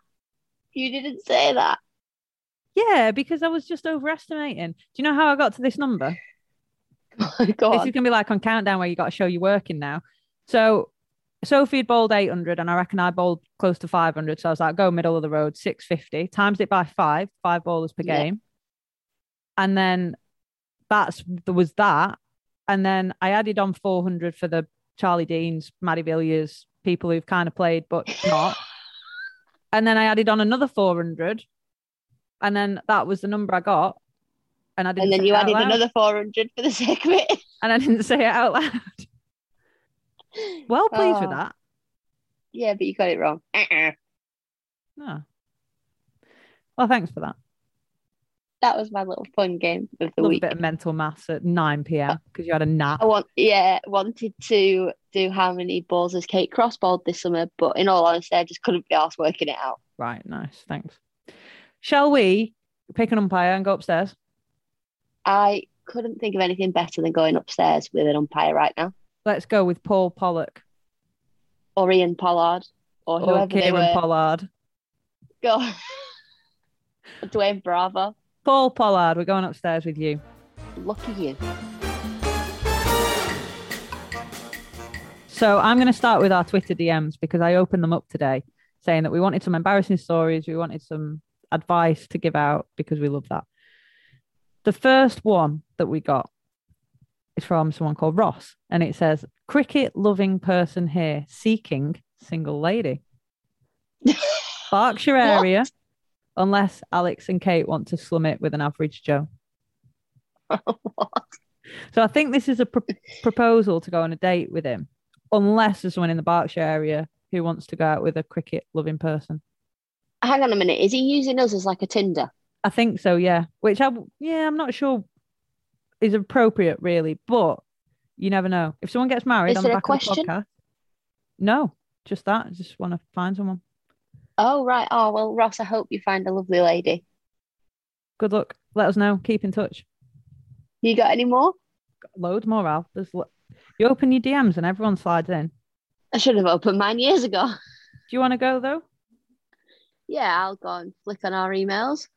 S6: you didn't say that.
S7: Yeah, because I was just overestimating. Do you know how I got to this number? (laughs)
S6: Go
S7: this is going to be like on countdown where you got to show you're working now. So Sophie had bowled 800 and I reckon I bowled close to 500. So I was like, go middle of the road, 650, times it by five, five bowlers per
S6: Yeah.
S7: game. And then that's there was that. And then I added on 400 for the Charlie Deans, Mady Villiers, people who've kind of played but (sighs) not. and then I added on another 400. And then that was the number I got. And I didn't
S6: And then you added
S7: loud.
S6: another 400 for the sake of it.
S7: and I didn't say it out loud. Well pleased with
S6: Oh.
S7: that.
S6: Yeah, but you got it wrong. Uh-uh.
S7: No. Well, thanks for that.
S6: That was my little fun game of the
S7: a
S6: week.
S7: bit of mental maths at 9 p.m. because oh. you had a nap.
S6: I want, yeah, wanted to do how many balls has Kate Cross this summer, but in all honesty, I just couldn't be asked working it out.
S7: Right, nice. Thanks. Shall we pick an umpire and go upstairs?
S6: I couldn't think of anything better than going upstairs with an umpire right now,
S7: Let's go with Paul Pollock
S6: or Ian Pollard, or
S7: or
S6: whoever they
S7: Kieran
S6: were.
S7: Pollard.
S6: Go. (laughs) Dwayne Bravo.
S7: Paul Pollard, we're going upstairs with you.
S6: Lucky you.
S7: So I'm going to start with our Twitter DMs because I opened them up today saying that we wanted some embarrassing stories, we wanted some advice to give out because we love that. The first one that we got is from someone called Ross and it says, Cricket loving person here seeking single lady. (laughs) Berkshire area, unless Alex and Kate want to slum it with an average Joe.
S6: What? (laughs)
S7: So I think this is a pro- proposal to go on a date with him, unless there's someone in the Berkshire area who wants to go out with a cricket loving person.
S6: Hang on a minute. Is he using us as like a Tinder?
S7: I think so, yeah. Which I, yeah, I'm not sure is appropriate really, but you never know. If someone gets married
S6: Is
S7: on the
S6: a
S7: back of the
S6: question?
S7: podcast, no, just that. I just want to find someone.
S6: Oh, right. Oh, well, Ross, I hope you find a lovely lady.
S7: Good luck. Let us know. Keep in touch.
S6: You got any more?
S7: Loads more, Al. There's lo- you open your DMs and everyone slides in.
S6: I should have opened mine years ago. (laughs)
S7: Do you want to go though?
S6: Yeah, I'll go and flick on our emails.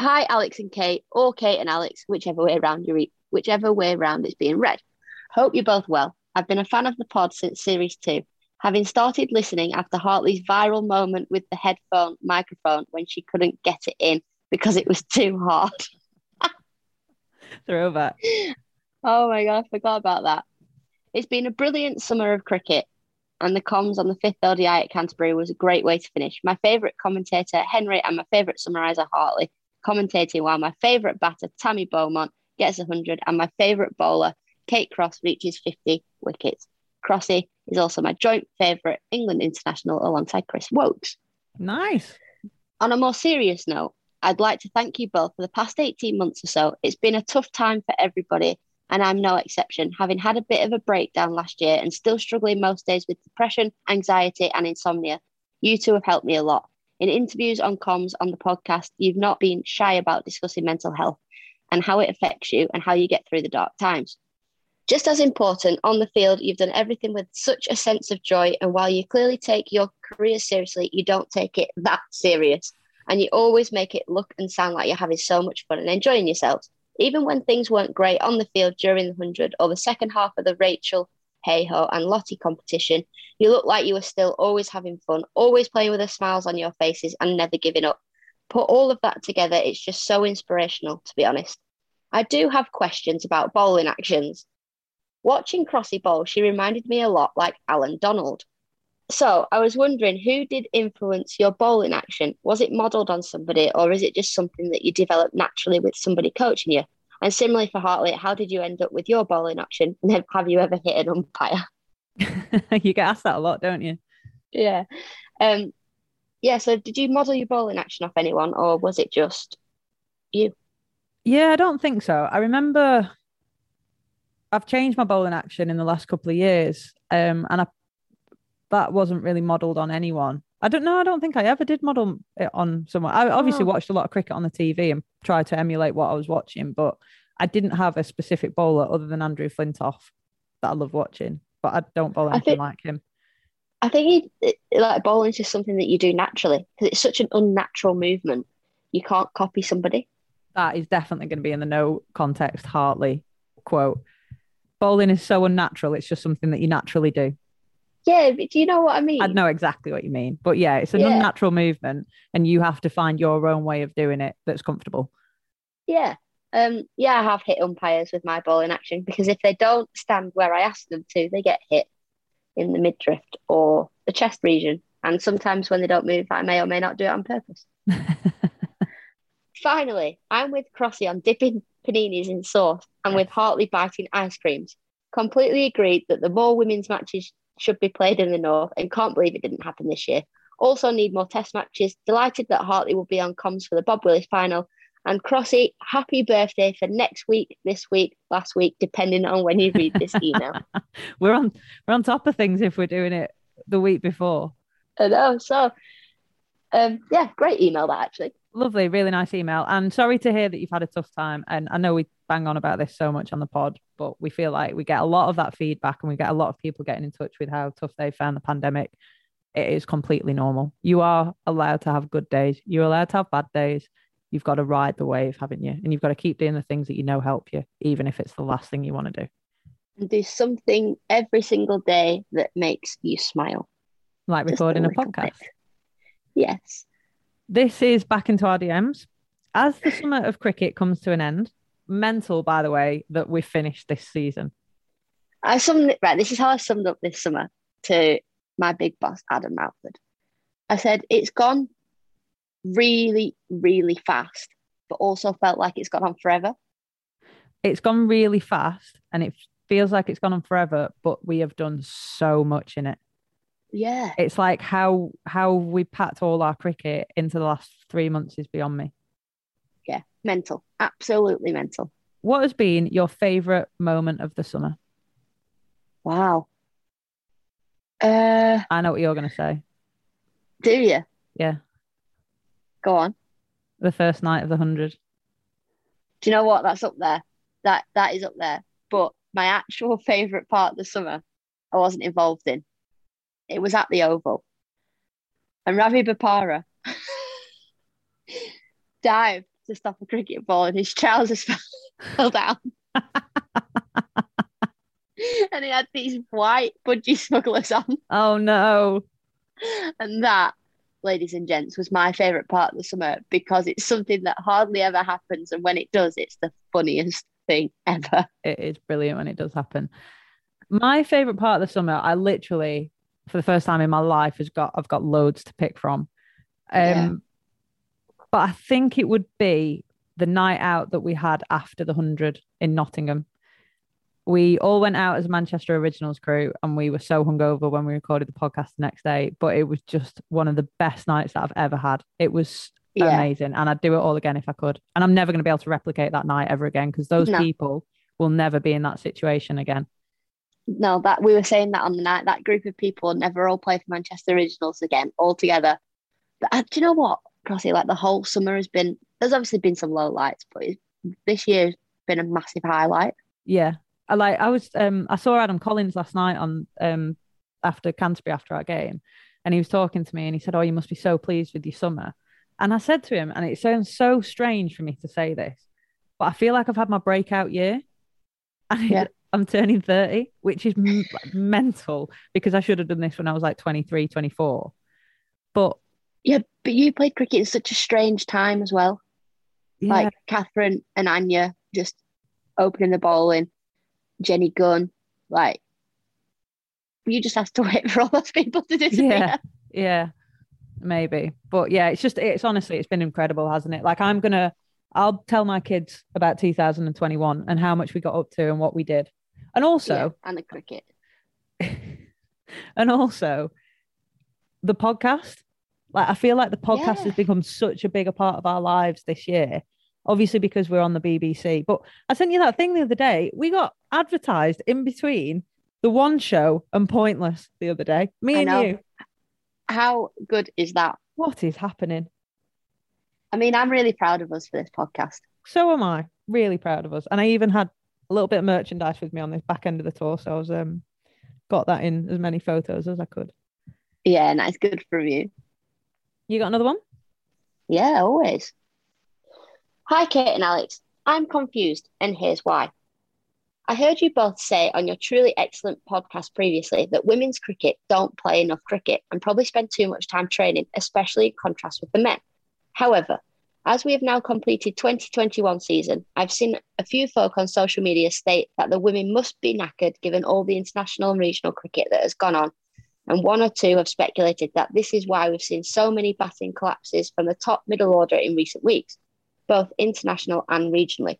S6: Hi, Alex and Kate, or Kate and Alex, whichever way around you re- whichever way around it's being read. Hope you're both well. I've been a fan of the pod since series two, having started listening after Hartley's viral moment with the headphone microphone when she couldn't get it in because it was too hard. (laughs)
S7: Throwback.
S6: Oh my god, I forgot about that. It's been a brilliant summer of cricket, and the comms on the fifth ODI at Canterbury was a great way to finish. My favourite commentator, Henry, and my favourite summariser, Hartley, commentating while my favourite batter, Tammy Beaumont, gets 100, and my favourite bowler, Kate Cross, reaches 50 wickets. Crossy is also my joint favourite England international alongside Chris Woakes.
S7: Nice.
S6: On a more serious note, I'd like to thank you both for the past 18 months or so. It's been a tough time for everybody, and I'm no exception, having had a bit of a breakdown last year and still struggling most days with depression, anxiety, and insomnia. You two have helped me a lot. In interviews on comms on the podcast, you've not been shy about discussing mental health and how it affects you and how you get through the dark times. Just as important, on the field, you've done everything with such a sense of joy. And while you clearly take your career seriously, you don't take it that serious. And you always make it look and sound like you're having so much fun and enjoying yourselves. Even when things weren't great on the field during the 100 or the second half of the Rachel, Hey Ho, and Lottie competition, you look like you were still always having fun, always playing with the smiles on your faces and never giving up. Put all of that together, it's just so inspirational, to be honest. I do have questions about bowling actions. Watching Crossy bowl, she reminded me a lot like Allan Donald. So I was wondering who did influence your bowling action? Was it modelled on somebody or is it just something that you developed naturally with somebody coaching you? And similarly for Hartley, how did you end up with your bowling action? (laughs) And have you ever hit an umpire? (laughs) (laughs)
S7: you get asked that a lot, don't you?
S6: Yeah. Um, yeah. So did you model your bowling action off anyone, or was it just you?
S7: Yeah, I don't think so. I remember I've changed my bowling action in the last couple of years, um, and I that wasn't really modelled on anyone. I don't know. I don't think I ever did model it on someone. I obviously
S6: Oh.
S7: watched a lot of cricket on the TV and tried to emulate what I was watching, but I didn't have a specific bowler other than Andrew Flintoff that I love watching. But I don't bowl anything
S6: think-
S7: like him.
S6: I think it, it, like bowling is just something that you do naturally because it's such an unnatural movement. You can't copy somebody.
S7: That is definitely going to be in the no context Hartley quote. Bowling is so unnatural. It's just something that you naturally do.
S6: Yeah, but do you know what I mean?
S7: I know exactly what you mean. But yeah, it's an
S6: Yeah.
S7: unnatural movement and you have to find your own way of doing it that's comfortable.
S6: Yeah. Um, yeah, I have hit umpires with my bowling action because if they don't stand where I ask them to, they get hit in the midriff or the chest region. And sometimes when they don't move, I may or may not do it on purpose. (laughs) Finally, I'm with Crossy on dipping paninis in sauce and with Hartley biting ice creams. Completely agreed that the more women's matches should be played in the North and can't believe it didn't happen this year. Also need more test matches. Delighted that Hartley will be on comms for the Bob Willis final. And Crossy, happy birthday for next week, this week, last week, depending on when you read this email. (laughs)
S7: we're on we're on top of things if we're doing it the week before.
S6: I know. So, um, yeah, great email that actually.
S7: Lovely, really nice email. And sorry to hear that you've had a tough time. And I know we bang on about this so much on the pod, but we feel like we get a lot of that feedback and we get a lot of people getting in touch with how tough they found the pandemic. It is completely normal. You are allowed to have good days. You're allowed to have bad days. You've got to ride the wave, haven't you? And you've got to keep doing the things that you know help you, even if it's the last thing you want to do.
S6: And do something every single day that makes you smile.
S7: Like
S6: Just
S7: recording a podcast.
S6: bit. Yes.
S7: This is back into our DMs. As the (laughs) summer of cricket comes to an end, mental, by the way, that we've finished this season.
S6: I summed it right. This is how I summed up this summer to my big boss, Adam Mountford. I said, it's gone really, really fast, but also felt like it's gone on forever.
S7: It's gone really fast and it feels like it's gone on forever, but we have done so much in it.
S6: Yeah.
S7: It's like how how we packed all our cricket into the last three months is beyond me.
S6: Yeah. Mental. Absolutely mental.
S7: What has been your favourite moment of the summer?
S6: Wow. Uh,
S7: I know what you're going to say.
S6: do you?
S7: Yeah,
S6: Go on.
S7: the first night of the hundred.
S6: Do you know what? That's up there. That that is up there. But my actual (laughs) favourite part of the summer, I wasn't involved in. It was at the Oval, and Ravi Bopara dived to stop a cricket ball, and his trousers (laughs) fell, down. (laughs) and he had these white budgie smugglers on,
S7: Oh no!
S6: and that. Ladies and gents, was my favourite part of the summer because it's something that hardly ever happens, and when it does, it's the funniest thing ever.
S7: It is brilliant when it does happen. My favorite part of the summer, I literally, for the first time in my life, has got I've got loads to pick from. Um,
S6: Yeah.
S7: but I think it would be the night out that we had after the hundred in Nottingham. We all went out as a Manchester Originals crew, and we were so hungover when we recorded the podcast the next day. But it was just one of the best nights that I've ever had. It was
S6: Yeah.
S7: amazing, and I'd do it all again if I could. And I'm never going to be able to replicate that night ever again because those
S6: No.
S7: people will never be in that situation again.
S6: No, that we were saying that on the night. That group of people never all play for Manchester Originals again, all together. But uh, do you know what, Crossy? Like the whole summer has been. There's obviously been some low lights, but this year has been a massive highlight.
S7: Yeah. I like I was um I saw Adam Collins last night on um after Canterbury after our game and he was talking to me and he said, Oh, you must be so pleased with your summer. And I said to him, and it sounds so strange for me to say this, but I feel like I've had my breakout year. And
S6: Yeah.
S7: I'm turning 30, which is m- mental because I should have done this when I was like 23, 24. But
S6: Yeah, but you played cricket in such a strange time as well.
S7: yeah,
S6: Like Katherine and Anya just opening the ball bowling, Jenny Gunn, like you just have to (laughs) wait for all those people to disappear.
S7: Yeah. Yeah, maybe. But yeah, it's just it's honestly it's been incredible, hasn't it? Like I'm gonna I'll tell my kids about 2021 and how much we got up to and what we did. And also,
S6: Yeah, and the cricket. (laughs)
S7: and also the podcast. Like I feel like the podcast
S6: Yeah.
S7: has become such a bigger part of our lives this year. Obviously, because we're on the BBC. But I sent you that thing the other day. We got advertised in between the one show and Pointless the other day. Me and you.
S6: How good is that?
S7: What is happening?
S6: I mean, I'm really proud of us for this podcast.
S7: So am I. Really proud of us. And I even had a little bit of merchandise with me on this back end of the tour. So I was um got that in as many photos as I could.
S6: Yeah, nice, good from you.
S7: You got another one?
S6: Yeah, always. Hi, Kate and Alex. I'm confused, and here's why. I heard you both say on your truly excellent podcast previously that women's cricket don't play enough cricket and probably spend too much time training, especially in contrast with the men. However, as we have now completed 2021 season, I've seen a few folk on social media state that the women must be knackered given all the international and regional cricket that has gone on and one or two have speculated that this is why we've seen so many batting collapses from the top middle order in recent weeks, both international and regionally.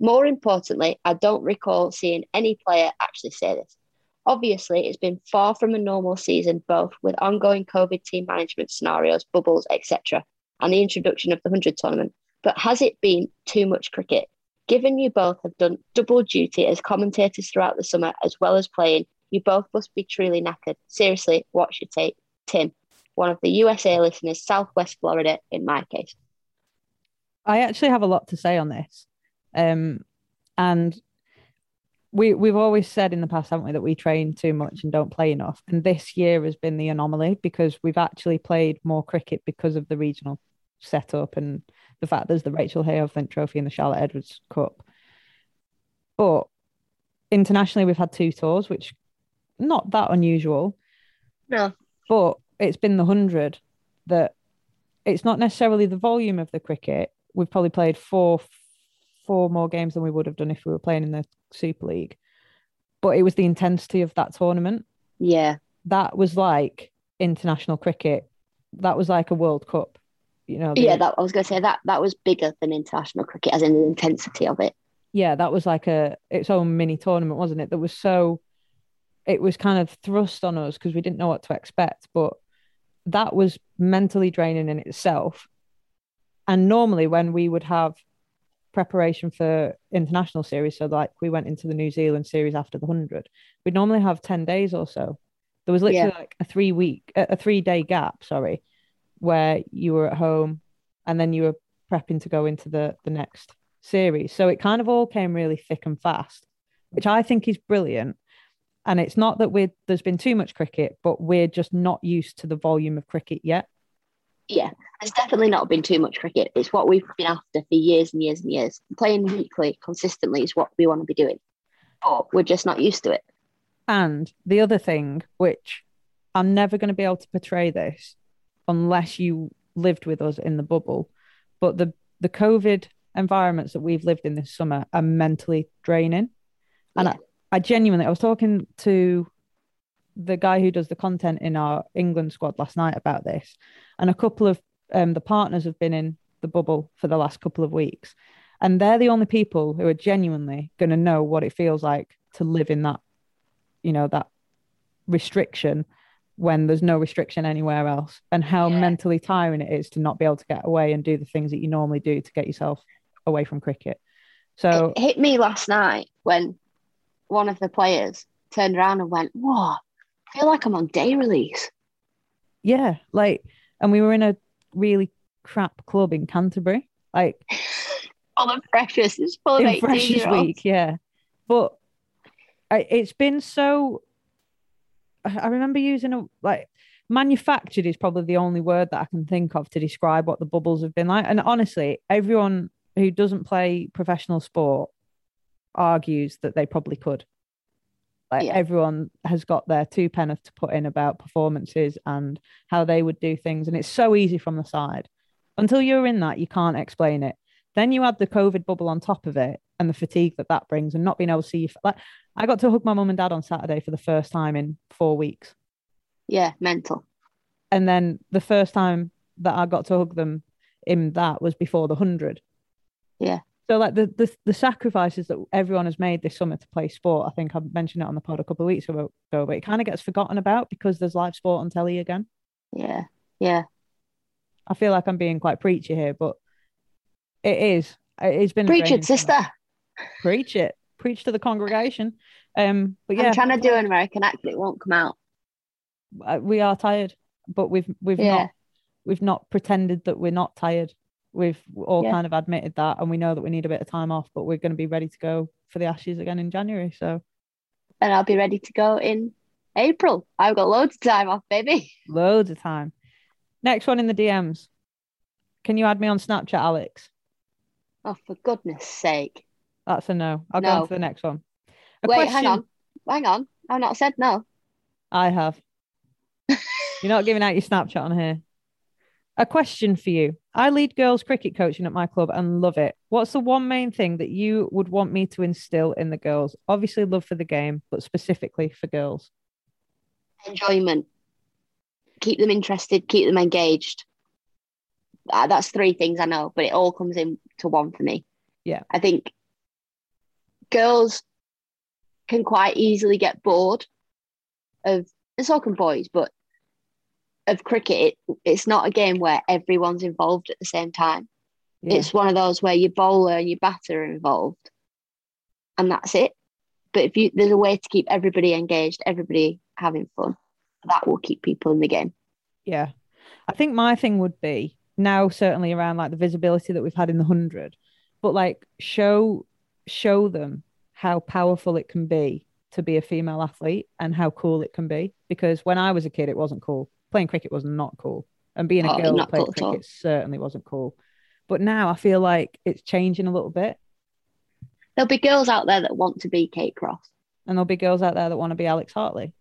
S6: More importantly, I don't recall seeing any player actually say this. Obviously, it's been far from a normal season, both with ongoing COVID team management scenarios, bubbles, etc., and the introduction of the 100 tournament. But has it been too much cricket? Given you both have done double duty as commentators throughout the summer as well as playing, you both must be truly knackered. Seriously, what's your take? Tim, one of the USA listeners, Southwest Florida, in my case.
S7: I actually have a lot to say on this. Um, and we we've always said in the past, haven't we, that we train too much and don't play enough. And this year has been the anomaly because we've actually played more cricket because of the regional setup and the fact there's the Rachel Flint Trophy and the Charlotte Edwards Cup. But internationally, we've had two tours, which not that unusual.
S6: No.
S7: But it's been the hundred that it's not necessarily the volume of the cricket. We've probably played four four more games than we would have done if we were playing in the Super League. But it was the intensity of that tournament.
S6: Yeah.
S7: That was like international cricket. That was like a World Cup. You know, the-
S6: Yeah, that I was going to say that that was bigger than international cricket, as in the intensity of it.
S7: yeah, that was like a its own mini tournament, wasn't it? That was so it was kind of thrust on us because we didn't know what to expect, but that was mentally draining in itself. And normally when we would have preparation for international series, so like we went into the New Zealand series after the 100, we'd normally have 10 days or so. There was literally
S6: Yeah.
S7: like a 3 week a 3 day gap, sorry, where you were at home and then you were prepping to go into the the next series. So it kind of all came really thick and fast, which I think is brilliant. And it's not that we're there's been too much cricket, but we're just not used to the volume of cricket yet.
S6: Yeah, there's definitely not been too much cricket. It's what we've been after for years and years and years. Playing weekly consistently is what we want to be doing, but we're just not used to it.
S7: And the other thing, which I'm never going to be able to portray this unless you lived with us in the bubble, but the the COVID environments that we've lived in this summer are mentally draining. And
S6: Yeah.
S7: I, I genuinely, I was talking to the guy who does the content in our England squad last night about this, and a couple of um, the partners have been in the bubble for the last couple of weeks, and they're the only people who are genuinely going to know what it feels like to live in that, you know, that restriction when there's no restriction anywhere else, and how
S6: Yeah.
S7: mentally tiring it is to not be able to get away and do the things that you normally do to get yourself away from cricket. So
S6: It hit me last night when one of the players turned around and went, "Whoa, I feel like I'm on day release."
S7: yeah, like, and we were in a really crap club in Canterbury, like (laughs)
S6: all the freshers, it's full of
S7: in
S6: 18
S7: Freshers. Week, yeah. But I, it's been so. I remember using a like manufactured is probably the only word that I can think of to describe what the bubbles have been like. And honestly, everyone who doesn't play professional sport argues that they probably could. Like
S6: Yeah.
S7: everyone has got their two penneth to put in about performances and how they would do things, and it's so easy from the side. Until you're in that, you can't explain it. Then you add the COVID bubble on top of it and the fatigue that that brings, and not being able to see. You. Like I got to hug my mum and dad on Saturday for the first time in four weeks,
S6: Yeah, mental.
S7: and then the first time that I got to hug them in that was before the hundred.
S6: Yeah.
S7: So like the, the the sacrifices that everyone has made this summer to play sport, I think I mentioned it on the pod a couple of weeks ago, but it kind of gets forgotten about because there's live sport on telly again.
S6: Yeah. Yeah.
S7: I feel like I'm being quite preachy here, but it is. It's been a
S6: Preach it, sister.
S7: Preach it. Preach to the congregation. Um, but yeah,
S6: I'm trying to do an American accent. It won't come out.
S7: uh, we are tired, but we've we've
S6: Yeah.
S7: not we've not pretended that we're not tired. We've all
S6: Yeah.
S7: kind of admitted that, and we know that we need a bit of time off, but we're going to be ready to go for the Ashes again in January. So
S6: And I'll be ready to go in April. I've got loads of time off, baby.
S7: loads of time. Next one in the DMs. Can you add me on Snapchat, Alex?
S6: Oh, for goodness sake.
S7: That's a no. I'll go on to the next one. A
S6: Wait, hang on. Hang on. I've not said no.
S7: I have. (laughs) You're not giving out your Snapchat on here. A question for you. I lead girls cricket coaching at my club and love it. What's the one main thing that you would want me to instill in the girls? Obviously, love for the game, but specifically for girls.
S6: Enjoyment. Keep them interested, keep them engaged. Uh, that's three things I know, but it all comes in to one for me.
S7: Yeah.
S6: I think girls can quite easily get bored of, and so can boys, but of cricket, it, it's not a game where everyone's involved at the same time.
S7: Yeah.
S6: It's one of those where your bowler and your batter are involved, and that's it. But if you there's a way to keep everybody engaged, everybody having fun, that will keep people in the game.
S7: Yeah. I think my thing would be now certainly around like the visibility that we've had in the hundred, but like show show them how powerful it can be to be a female athlete and how cool it can be. Because when I was a kid, it wasn't cool. Playing cricket was not cool. And being a
S6: Oh,
S7: girl played
S6: cool
S7: cricket certainly wasn't cool. But now I feel like it's changing a little bit.
S6: There'll be girls out there that want to be Kate Cross,
S7: And there'll be girls out there that want to be Alex Hartley.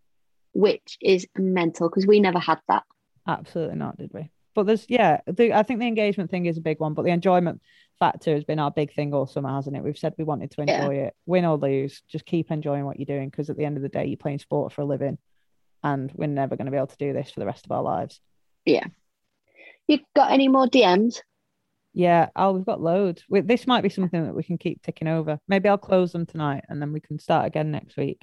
S6: which is mental because we never had that.
S7: Absolutely not, did we? But there's yeah, the, I think the engagement thing is a big one, but the enjoyment factor has been our big thing all summer, hasn't it? We've said we wanted to
S6: Yeah.
S7: enjoy it, win or lose, just keep enjoying what you're doing because at the end of the day, you're playing sport for a living, and we're never going to be able to do this for the rest of our lives. Yeah.
S6: You got any more DMs?
S7: Yeah, oh, we've got loads. We, this might be something that we can keep ticking over. Maybe I'll close them tonight, and then we can start again next week.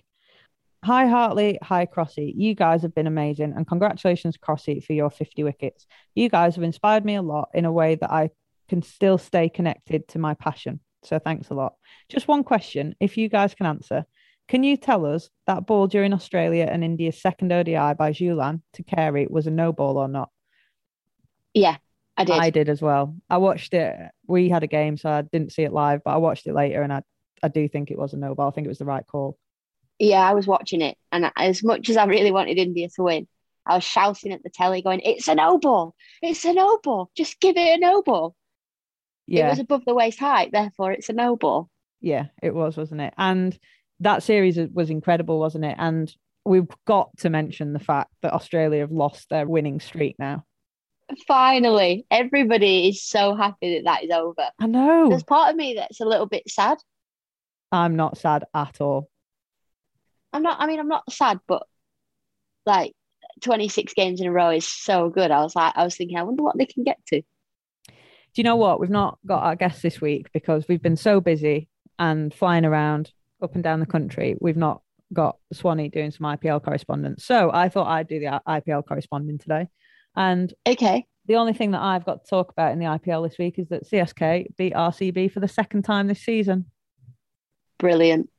S7: Hi Hartley, hi Crossy. You guys have been amazing, and congratulations, Crossy, for your 50 wickets. You guys have inspired me a lot in a way that I can still stay connected to my passion. So thanks a lot. Just one question, if you guys can answer. Can you tell us that ball during Australia and India's second ODI by Jhulan to Carey was a no ball or not?
S6: Yeah, I did.
S7: I did as well. I watched it. We had a game, so I didn't see it live, but I watched it later, and I, I do think it was a no ball. I think it was the right call.
S6: Yeah, I was watching it, and as much as I really wanted India to win, I was shouting at the telly, going, "It's a no ball! It's a no ball! Just give it a no ball!"
S7: Yeah.
S6: It was above the waist height, therefore it's a no ball.
S7: yeah, it was, wasn't it? And that series was incredible, wasn't it? And we've got to mention the fact that Australia have lost their winning streak now.
S6: Finally, everybody is so happy that that is over.
S7: I know.
S6: There's part of me that's a little bit sad.
S7: I'm not sad at all.
S6: I'm not. I mean, I'm not sad, but like 26 games in a row is so good. I was like, I was thinking, I wonder what they can get to.
S7: Do you know what? We've not got our guests this week because we've been so busy and flying around up and down the country. We've not got Swanny doing some IPL correspondence. So I thought I'd do the IPL corresponding today. And
S6: Okay.
S7: the only thing that I've got to talk about in the IPL this week is that CSK beat RCB for the second time this season.
S6: Brilliant.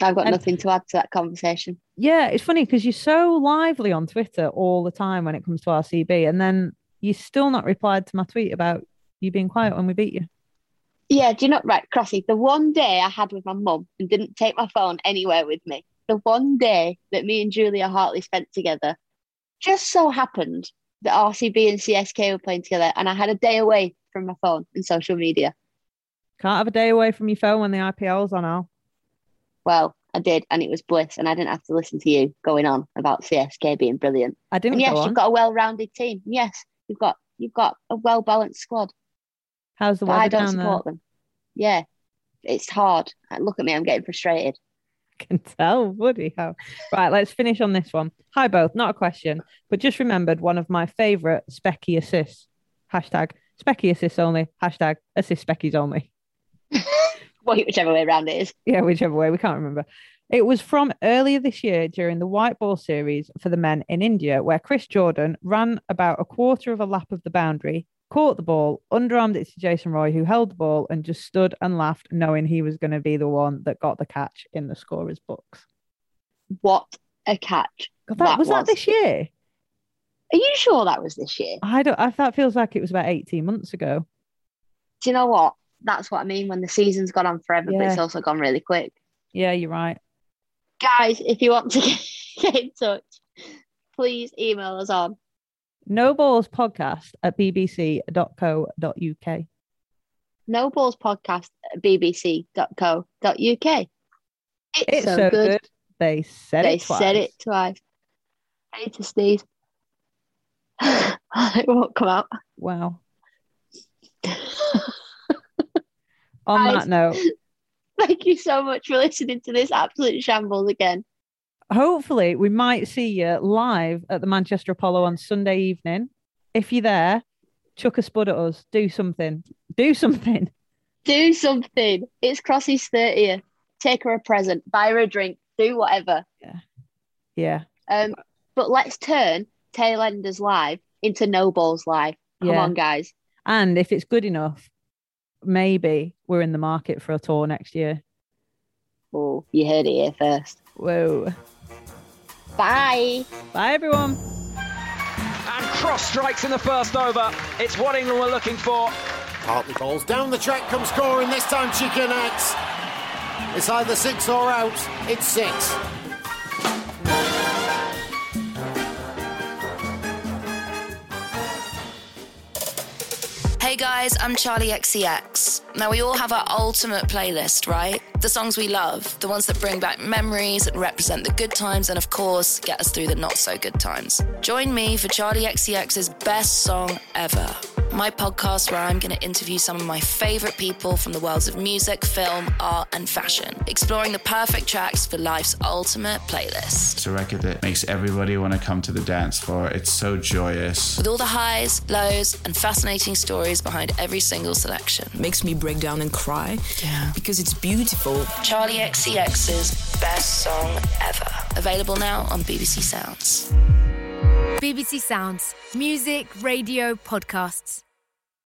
S6: I've got
S7: And-
S6: nothing to add to that conversation.
S7: Yeah, it's funny because you're so lively on Twitter all the time when it comes to RCB, and then you still not replied to my tweet about you being quiet when we beat you.
S6: Yeah, do you know, right, Crossy, the one day I had with my mum and didn't take my phone anywhere with me, the one day that me and Julia Hartley spent together, just so happened that RCB and CSK were playing together, and I had a day away from my phone and social media.
S7: Can't have a day away from your phone when the IPL's on, Al.
S6: Well, I did, and it was bliss, and I didn't have to listen to you going on about CSK being brilliant.
S7: I didn't
S6: And yes,
S7: go
S6: you've got a well-rounded team. Yes, you've got you've got a well-balanced squad.
S7: How's the weather
S6: I don't
S7: down there?
S6: support them. Yeah, it's hard. Look at me, I'm getting frustrated. (laughs)
S7: can tell, bloody hell. Right, let's finish on this one. Hi, both. Not a question, but just remembered one of my favourite Specky assists. Hashtag Specky assists only. Hashtag assist Speckies only. (laughs)
S6: Whichever way around it is.
S7: Yeah, whichever way, we can't remember. It was from earlier this year during the white ball series for the men in India, where Chris Jordan ran about a quarter of a lap of the boundary, caught the ball, underarmed it to Jason Roy, who held the ball and just stood and laughed, knowing he was going to be the one that got the catch in the scorer's books.
S6: What a catch.
S7: God, that,
S6: That
S7: was, that this year?
S6: Are you sure that was this year?
S7: I don't. I that feels like it was about eighteen months ago.
S6: Do you know what? That's what I mean when the season's gone on forever, but it's also gone really quick.
S7: Yeah, you're right.
S6: Guys, if you want to get, (laughs) get in touch, please email us on
S7: No balls podcast at bbc.co.uk.
S6: no balls podcast at bbc.co.uk. It's,
S7: It's
S6: so, good.
S7: They said
S6: They
S7: it twice.
S6: said it twice. I need to sneeze. (laughs) it won't come out.
S7: Wow. (laughs) On
S6: Guys.
S7: that note, (laughs)
S6: Thank you so much for listening to this absolute shambles again.
S7: hopefully we might see you live at the Manchester Apollo on Sunday evening. If you're there, chuck a spud at us. Do something. Do something. (laughs)
S6: Do something. It's Crossy's 30th. Take her a present, buy her a drink, do whatever.
S7: Yeah.
S6: Um, but let's turn Tailenders Live into No Balls Live. Come
S7: Yeah.
S6: on, guys.
S7: And if it's good enough, maybe we're in the market for a tour next year.
S6: Oh, you heard it here first.
S7: Whoa.
S6: Bye.
S7: Bye, everyone.
S4: And cross strikes in the first over. It's what England were looking for.
S5: Hartley balls down the track, comes scoring. This time she connects. It's either six or out. It's six.
S9: Hey guys, I'm Charli XCX. Now, we all have our ultimate playlist, right? The songs we love, the ones that bring back memories and represent the good times, and of course, get us through the not so good times. Join me for Charli XCX's best song ever. My podcast, where I'm going to interview some of my favorite people from the worlds of music, film, art, and fashion, exploring the perfect tracks for life's ultimate playlist.
S10: It's a record that makes everybody want to come to the dance floor. It's so joyous.
S9: With all the highs, lows, and fascinating stories behind every single selection.
S11: makes me break down and cry
S9: Yeah.
S11: because it's beautiful.
S9: Charli XCX's best song ever. Available now on BBC Sounds.
S3: BBC Sounds. Music, radio, podcasts.